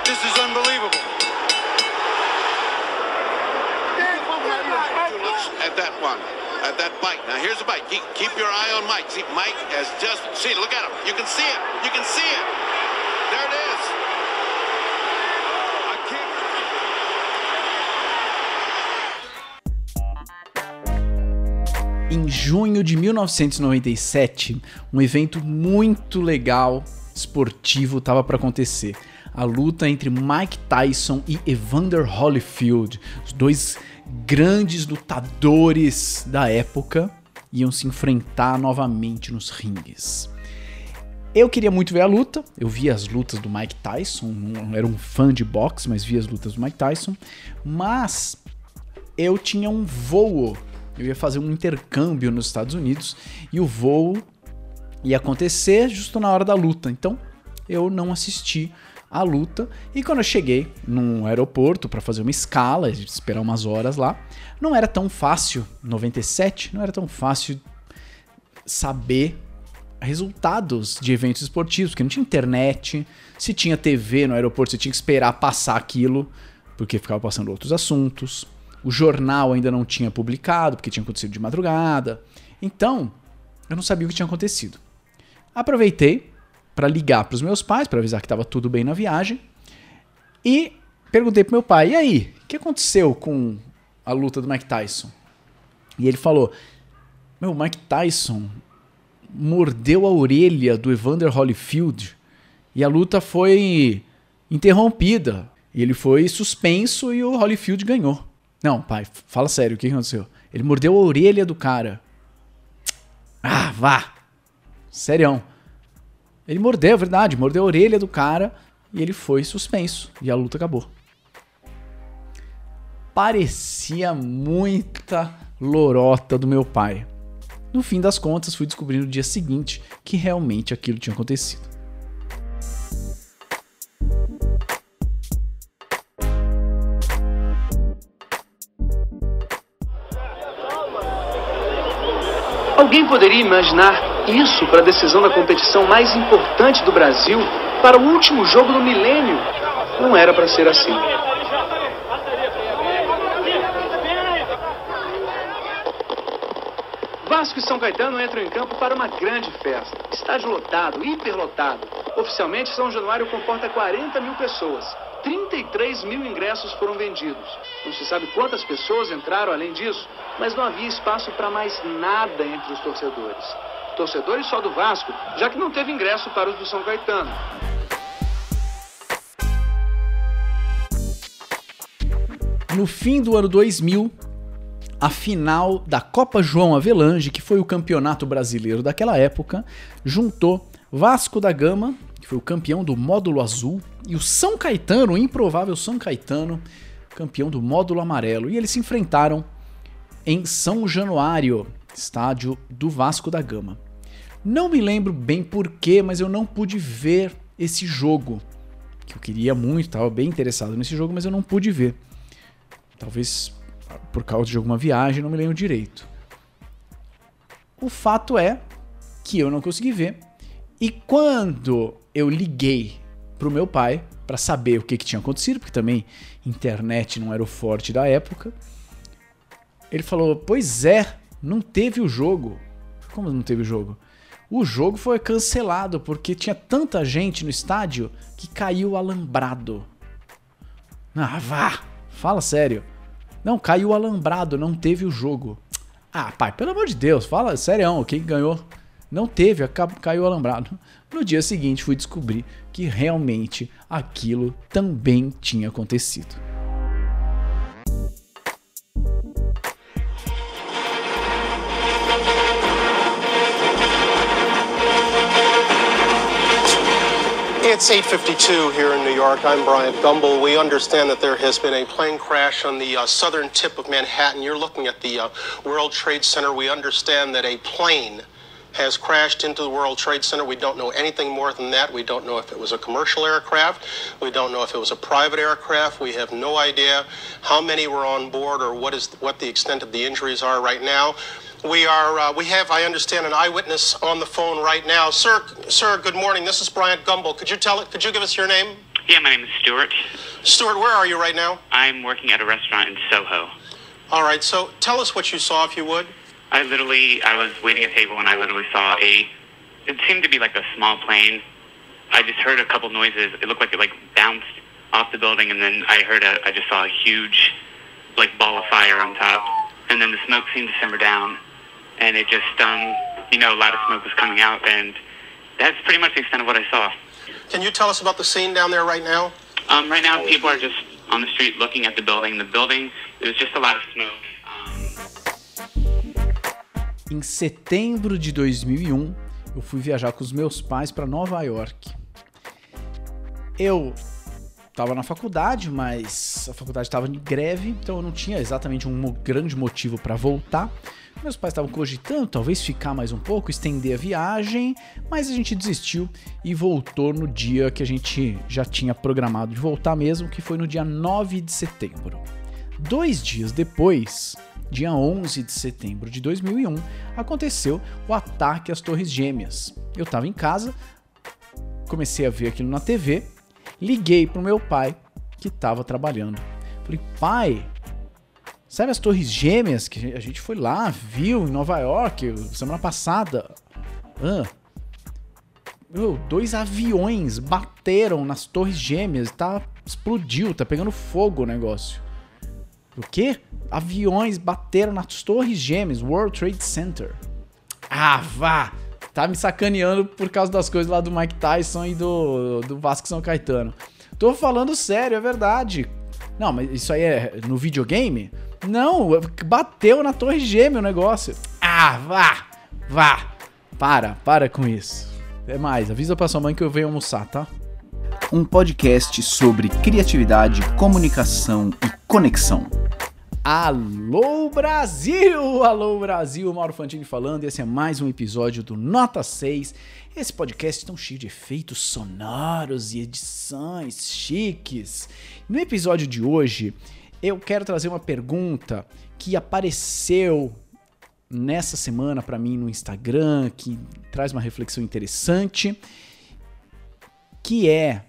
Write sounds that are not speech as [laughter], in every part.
Bart, this is unbelievable. At that one, at that bite. Now here's the bite. Keep, keep your eye on Mike. See, Mike has just see. Look at him. You can see it. You can see it. There it is. Em junho de 1997, um evento muito legal esportivo estava para acontecer. A luta entre Mike Tyson e Evander Holyfield, os dois grandes lutadores da época, iam se enfrentar novamente nos ringues. Eu queria muito ver a luta, eu via as lutas do Mike Tyson, não era um fã de boxe, mas via as lutas do Mike Tyson, mas eu tinha um voo, eu ia fazer um intercâmbio nos Estados Unidos e o voo ia acontecer justo na hora da luta, então eu não assisti a luta e quando eu cheguei num aeroporto para fazer uma escala, esperar umas horas lá, não era tão fácil, 97, não era tão fácil saber resultados de eventos esportivos, porque não tinha internet, se tinha TV no aeroporto, você tinha que esperar passar aquilo, porque ficava passando outros assuntos. O jornal ainda não tinha publicado, porque tinha acontecido de madrugada. Então, eu não sabia o que tinha acontecido. Aproveitei para ligar para os meus pais, para avisar que estava tudo bem na viagem, e perguntei pro meu pai: "E aí, o que aconteceu com a luta do Mike Tyson?" E ele falou: "Meu, Mike Tyson mordeu a orelha do Evander Holyfield e a luta foi interrompida. E ele foi suspenso e o Holyfield ganhou. Não, pai, fala sério, o que aconteceu? Ele mordeu a orelha do cara. Ah, vá! Serião. Ele mordeu, é verdade, mordeu a orelha do cara e ele foi suspenso. E a luta acabou. Parecia muita lorota do meu pai. No fim das contas, fui descobrir no dia seguinte que realmente aquilo tinha acontecido. Alguém poderia imaginar isso para a decisão da competição mais importante do Brasil, para o último jogo do milênio? Não era para ser assim. Vasco e São Caetano entram em campo para uma grande festa. Estádio lotado, hiperlotado. Oficialmente, São Januário comporta 40 mil pessoas. 33 mil ingressos foram vendidos. Não se sabe quantas pessoas entraram além disso, mas não havia espaço para mais nada entre os torcedores. Torcedores só do Vasco, já que não teve ingresso para os do São Caetano. No fim do ano 2000, a final da Copa João Avelange, que foi o campeonato brasileiro daquela época, juntou Vasco da Gama, que foi o campeão do módulo azul, e o São Caetano, o improvável São Caetano, campeão do módulo amarelo. E eles se enfrentaram em São Januário, estádio do Vasco da Gama. Não me lembro bem porquê, mas eu não pude ver esse jogo. Que eu queria muito, estava bem interessado nesse jogo, mas eu não pude ver. Talvez por causa de alguma viagem, não me lembro direito. O fato é que eu não consegui ver. E quando eu liguei pro meu pai para saber o que, que tinha acontecido, porque também internet não era o forte da época, ele falou: Pois é, não teve o jogo. Como não teve o jogo? O jogo foi cancelado porque tinha tanta gente no estádio que caiu alambrado. Ah, vá! Fala sério. Não, caiu o alambrado, não teve o jogo. Ah, pai, pelo amor de Deus, fala sério, quem ganhou? Não teve, caiu alambrado. No dia seguinte fui descobrir que realmente aquilo também tinha acontecido. It's 8:52 here in New York. I'm Brian Gumbel. We understand that there has been a plane crash on the uh, southern tip of Manhattan. You're looking at the uh, World Trade Center. We understand that a plane has crashed into the World Trade Center. We don't know anything more than that. We don't know if it was a commercial aircraft. We don't know if it was a private aircraft. We have no idea how many were on board or what is what the extent of the injuries are right now. We are uh, we have I understand an eyewitness on the phone right now. Sir, sir, good morning. This is Bryant Gumbel. Could you tell it? Could you give us your name? Yeah, my name is Stuart. Stuart, where are you right now? I'm working at a restaurant in Soho. All right, so tell us what you saw, if you would. I literally, I was waiting at a table and I literally saw a, it seemed to be like a small plane. I just heard a couple noises. It looked like it like bounced off the building and then I heard a, I just saw a huge like ball of fire on top. And then the smoke seemed to simmer down and it just, um, you know, a lot of smoke was coming out and that's pretty much the extent of what I saw. Can you tell us about the scene down there right now? Um, right now, people are just on the street looking at the building. The building, there's just a lot of smoke. Um, Em setembro de 2001, eu fui viajar com os meus pais para Nova York. Eu estava na faculdade, mas a faculdade estava em greve, então eu não tinha exatamente um grande motivo para voltar. Meus pais estavam cogitando talvez ficar mais um pouco, estender a viagem, mas a gente desistiu e voltou no dia que a gente já tinha programado de voltar mesmo, que foi no dia 9 de setembro. Dois dias depois, dia 11 de setembro de 2001, aconteceu o ataque às Torres Gêmeas. Eu estava em casa, comecei a ver aquilo na TV, liguei pro meu pai, que estava trabalhando. Falei, pai, sabe as Torres Gêmeas que a gente foi lá, viu em Nova York semana passada? Ah, meu, dois aviões bateram nas Torres Gêmeas, tá explodiu, tá pegando fogo o negócio. O quê? Aviões bateram nas Torres Gêmeas, World Trade Center. Ah, vá! Tá me sacaneando por causa das coisas lá do Mike Tyson e do, do Vasco São Caetano. Tô falando sério, é verdade. Não, mas isso aí é no videogame? Não, bateu na Torre Gêmea o negócio. Ah, vá! Vá! Para, para com isso. É mais, avisa pra sua mãe que eu venho almoçar, tá? um podcast sobre criatividade, comunicação e conexão. Alô Brasil! Alô Brasil! Mauro Fantini falando. Esse é mais um episódio do Nota 6. Esse podcast tão cheio de efeitos sonoros e edições chiques. No episódio de hoje, eu quero trazer uma pergunta que apareceu nessa semana para mim no Instagram, que traz uma reflexão interessante, que é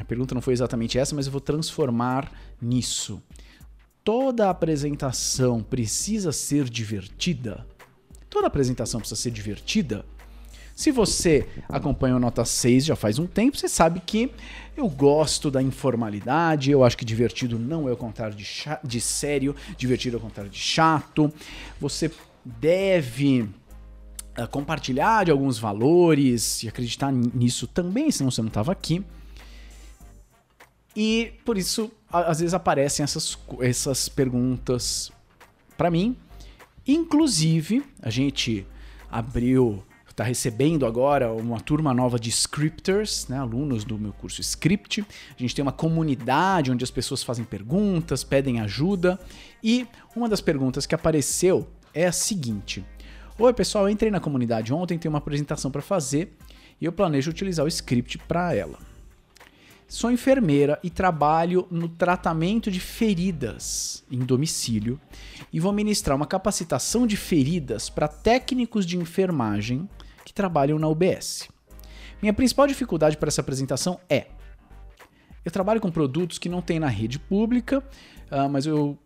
a pergunta não foi exatamente essa, mas eu vou transformar nisso toda apresentação precisa ser divertida? Toda apresentação precisa ser divertida? Se você acompanha o Nota 6 já faz um tempo, você sabe que eu gosto da informalidade, eu acho que divertido não é o contrário de, de sério, divertido é o contrário de chato. Você deve ah, compartilhar de alguns valores e acreditar nisso também, senão você não estava aqui. E por isso, às vezes aparecem essas, essas perguntas para mim. Inclusive, a gente abriu, está recebendo agora uma turma nova de scripters, né, alunos do meu curso Script. A gente tem uma comunidade onde as pessoas fazem perguntas, pedem ajuda. E uma das perguntas que apareceu é a seguinte: Oi, pessoal, eu entrei na comunidade ontem, tem uma apresentação para fazer e eu planejo utilizar o script para ela. Sou enfermeira e trabalho no tratamento de feridas em domicílio e vou ministrar uma capacitação de feridas para técnicos de enfermagem trabalham na UBS. Minha principal dificuldade para essa apresentação é: eu trabalho com produtos que não tem na rede pública, ah, mas eu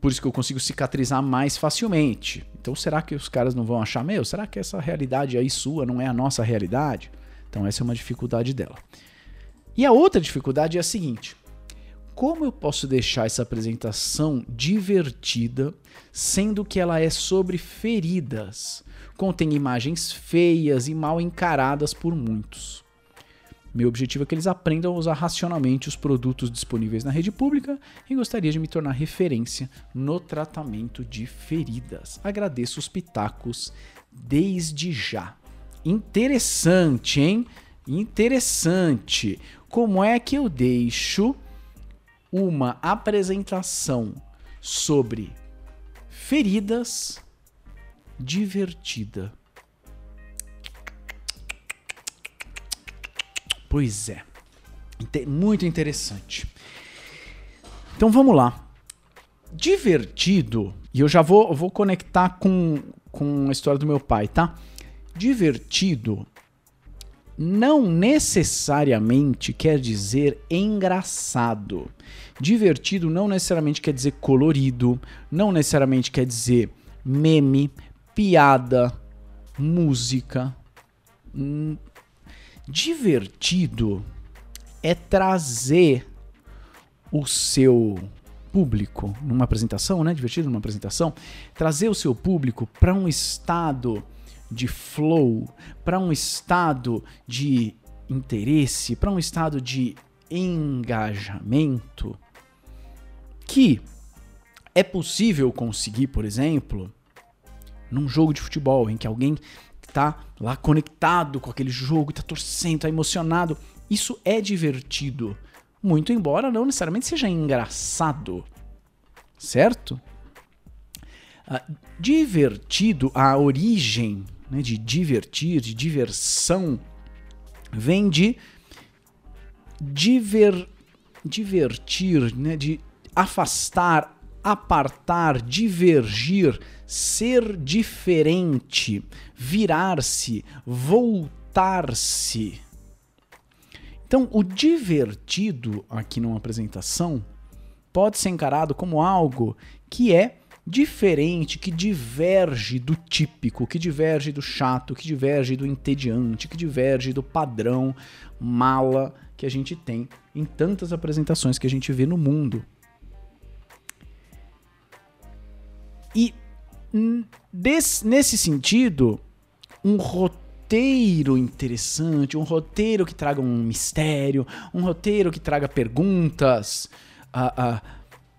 por isso que eu consigo cicatrizar mais facilmente. Então, será que os caras não vão achar meu? Será que essa realidade aí sua não é a nossa realidade? Então, essa é uma dificuldade dela. E a outra dificuldade é a seguinte: como eu posso deixar essa apresentação divertida, sendo que ela é sobre feridas, contém imagens feias e mal encaradas por muitos? Meu objetivo é que eles aprendam a usar racionalmente os produtos disponíveis na rede pública e gostaria de me tornar referência no tratamento de feridas. Agradeço os pitacos desde já. Interessante, hein? Interessante. Como é que eu deixo uma apresentação sobre feridas divertida? Pois é. Muito interessante. Então vamos lá. Divertido, e eu já vou, vou conectar com, com a história do meu pai, tá? Divertido não necessariamente quer dizer engraçado. Divertido não necessariamente quer dizer colorido, não necessariamente quer dizer meme, piada, música. Hum, divertido é trazer o seu público numa apresentação, né? Divertido numa apresentação, trazer o seu público para um estado de flow, para um estado de interesse, para um estado de engajamento que é possível conseguir, por exemplo, num jogo de futebol em que alguém está lá conectado com aquele jogo, está torcendo, está emocionado. Isso é divertido, muito embora não necessariamente seja engraçado, certo? Uh, divertido, a origem né, de divertir, de diversão, vem de diver, divertir, né, de afastar, apartar, divergir, ser diferente, virar-se, voltar-se. Então, o divertido aqui numa apresentação pode ser encarado como algo que é diferente, que diverge do típico, que diverge do chato, que diverge do entediante, que diverge do padrão mala que a gente tem em tantas apresentações que a gente vê no mundo. E desse, nesse sentido, um roteiro interessante, um roteiro que traga um mistério, um roteiro que traga perguntas uh, uh,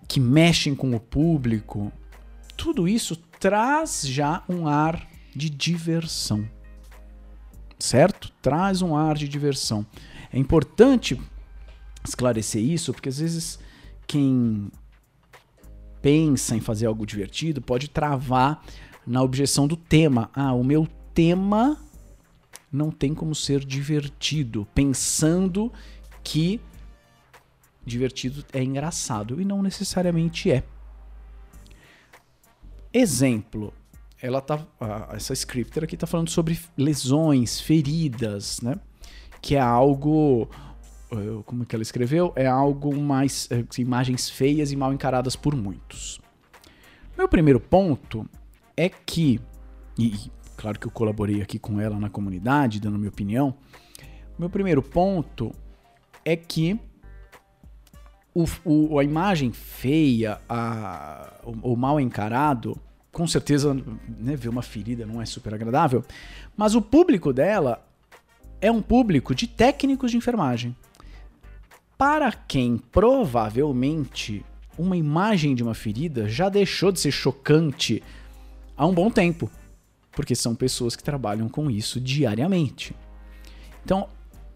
que mexem com o público, tudo isso traz já um ar de diversão. Certo? Traz um ar de diversão. É importante esclarecer isso, porque às vezes quem pensa em fazer algo divertido pode travar na objeção do tema. Ah, o meu tema não tem como ser divertido, pensando que divertido é engraçado e não necessariamente é. Exemplo, ela tá, essa scripter aqui está falando sobre lesões, feridas, né? Que é algo, eh, como que ela escreveu? É algo mais, eh, imagens feias e mal encaradas por muitos. Meu primeiro ponto é que, e claro que eu colaborei aqui com ela na comunidade, dando minha opinião. Meu primeiro ponto é que o, o, a imagem feia, a, o, o, mal encarado, com certeza, né, ver uma ferida não é super agradável, mas o público dela é um público de técnicos de enfermagem. Para quem provavelmente uma imagem de uma ferida já deixou de ser chocante há um bom tempo, porque são pessoas que trabalham com isso diariamente. Então,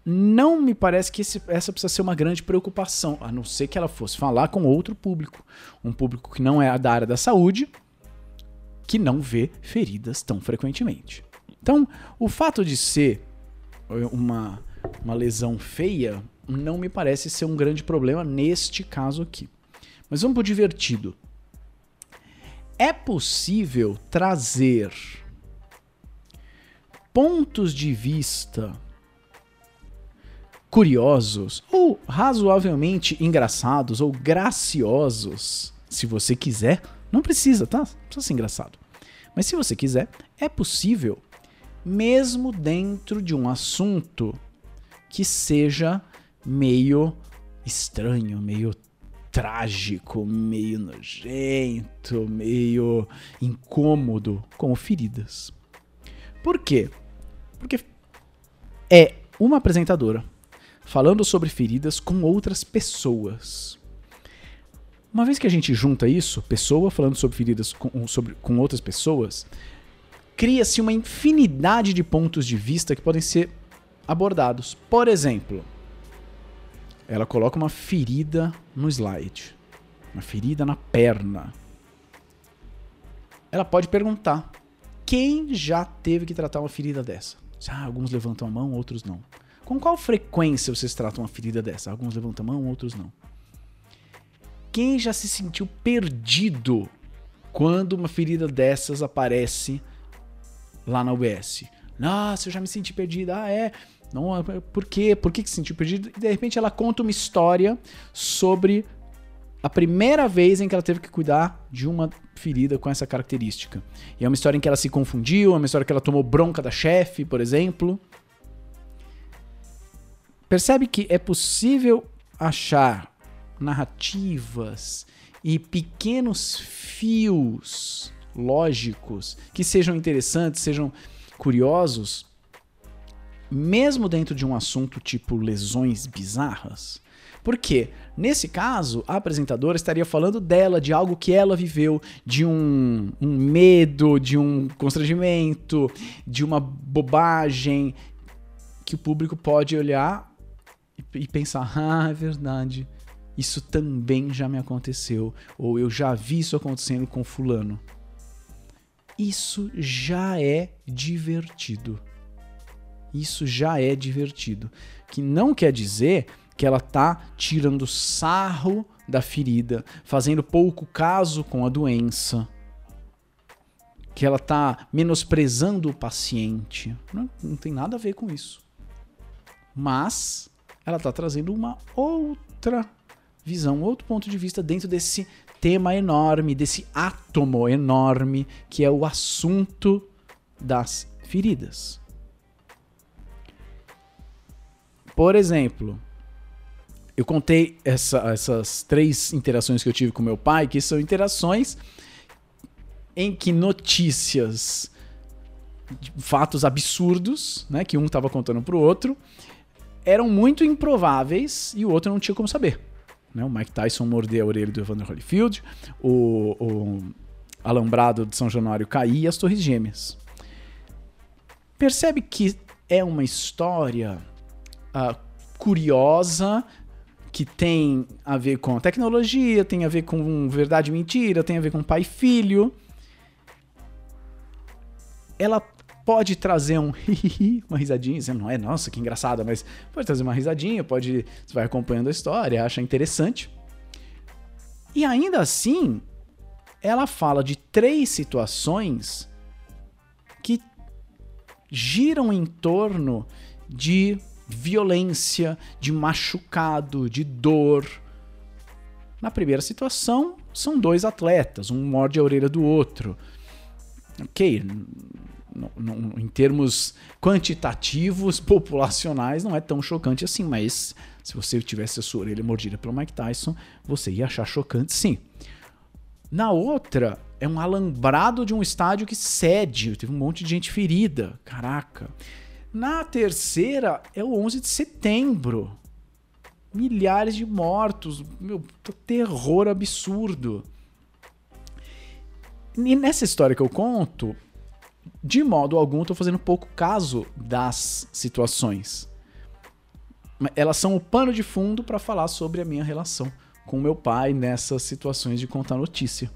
não me parece que esse, essa precisa ser uma grande preocupação, a não ser que ela fosse falar com outro público, um público que não é da área da saúde, que não vê feridas tão frequentemente. Então, o fato de ser uma, uma lesão feia não me parece ser um grande problema neste caso aqui. Mas vamos para divertido. É possível trazer pontos de vista curiosos ou razoavelmente engraçados ou graciosos, se você quiser. Não precisa, tá? Não precisa ser engraçado. Mas se você quiser, é possível, mesmo dentro de um assunto que seja meio estranho, meio trágico, meio nojento, meio incômodo, como feridas. Por quê? Porque é uma apresentadora falando sobre feridas com outras pessoas. Uma vez que a gente junta isso, pessoa falando sobre feridas com, sobre, com outras pessoas, cria-se uma infinidade de pontos de vista que podem ser abordados. Por exemplo, ela coloca uma ferida no slide, uma ferida na perna. Ela pode perguntar: quem já teve que tratar uma ferida dessa? Ah, alguns levantam a mão, outros não. Com qual frequência vocês tratam uma ferida dessa? Alguns levantam a mão, outros não. Quem já se sentiu perdido quando uma ferida dessas aparece lá na UBS? Nossa, eu já me senti perdida. Ah, é. Não, por quê? Por que, que se sentiu perdido? E de repente ela conta uma história sobre a primeira vez em que ela teve que cuidar de uma ferida com essa característica. E é uma história em que ela se confundiu, é uma história que ela tomou bronca da chefe, por exemplo. Percebe que é possível achar narrativas e pequenos fios lógicos que sejam interessantes, sejam curiosos, mesmo dentro de um assunto tipo lesões bizarras. Porque, nesse caso, a apresentadora estaria falando dela, de algo que ela viveu, de um, um medo, de um constrangimento, de uma bobagem que o público pode olhar e, e pensar: ah, é verdade, isso também já me aconteceu, ou eu já vi isso acontecendo com Fulano. Isso já é divertido. Isso já é divertido. Que não quer dizer que ela tá tirando sarro da ferida, fazendo pouco caso com a doença, que ela tá menosprezando o paciente. Não, não tem nada a ver com isso. Mas ela tá trazendo uma outra visão, outro ponto de vista dentro desse tema enorme, desse átomo enorme que é o assunto das feridas. Por exemplo, eu contei essa, essas três interações que eu tive com meu pai, que são interações em que notícias, fatos absurdos, né, que um estava contando para o outro, eram muito improváveis e o outro não tinha como saber. Né? O Mike Tyson morder a orelha do Evander Holyfield, o, o alambrado de São Januário cair e as Torres Gêmeas. Percebe que é uma história uh, curiosa, que tem a ver com a tecnologia, tem a ver com verdade e mentira, tem a ver com pai e filho. Ela pode trazer um [laughs] uma risadinha, você não é, nossa, que engraçada, mas pode trazer uma risadinha, pode, você vai acompanhando a história, acha interessante. E ainda assim, ela fala de três situações que giram em torno de violência, de machucado, de dor. Na primeira situação, são dois atletas, um morde a orelha do outro. Ok, em termos quantitativos, [laughs] populacionais, não é tão chocante assim, mas se você tivesse a sua orelha mordida pelo Mike Tyson, você ia achar chocante sim. Na outra, é um alambrado de um estádio que cede, teve um monte de gente ferida. Caraca. Na terceira é o 11 de setembro. Milhares de mortos, meu, terror absurdo. E nessa história que eu conto, de modo algum estou fazendo pouco caso das situações. Elas são o pano de fundo para falar sobre a minha relação com meu pai nessas situações de contar notícia.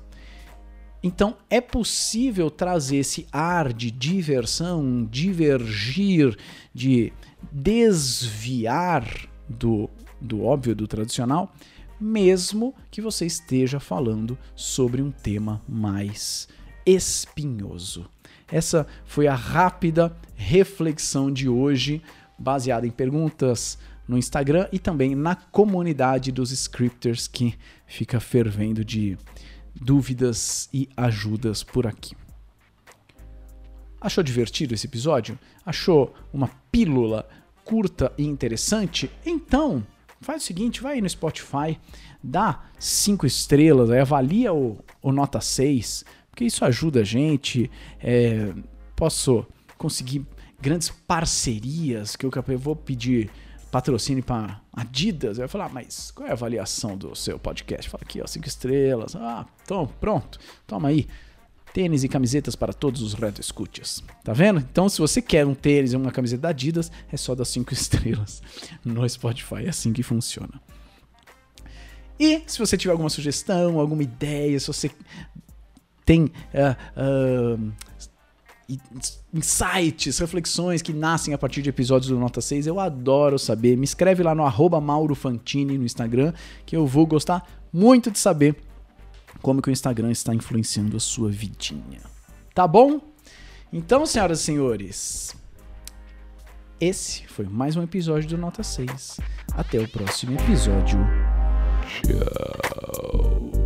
Então é possível trazer esse ar de diversão, divergir, de desviar do, do óbvio, do tradicional, mesmo que você esteja falando sobre um tema mais espinhoso. Essa foi a rápida reflexão de hoje, baseada em perguntas no Instagram e também na comunidade dos scripters que fica fervendo de dúvidas e ajudas por aqui. Achou divertido esse episódio? Achou uma pílula curta e interessante? Então, faz o seguinte, vai aí no Spotify, dá cinco estrelas, avalia o, o nota 6, porque isso ajuda a gente. É, posso conseguir grandes parcerias que eu vou pedir patrocínio para Adidas, eu ia falar, ah, mas qual é a avaliação do seu podcast? Fala aqui, ó, cinco estrelas. Ah, então, pronto. Toma aí. Tênis e camisetas para todos os reto escutes. Tá vendo? Então, se você quer um tênis e uma camiseta da Adidas, é só dar cinco [laughs] estrelas no Spotify. É assim que funciona. E se você tiver alguma sugestão, alguma ideia, se você tem uh, uh, insights, reflexões que nascem a partir de episódios do Nota 6. Eu adoro saber. Me escreve lá no arroba Mauro Fantini no Instagram, que eu vou gostar muito de saber como que o Instagram está influenciando a sua vidinha. Tá bom? Então, senhoras e senhores, Esse foi mais um episódio do Nota 6. Até o próximo episódio. Tchau.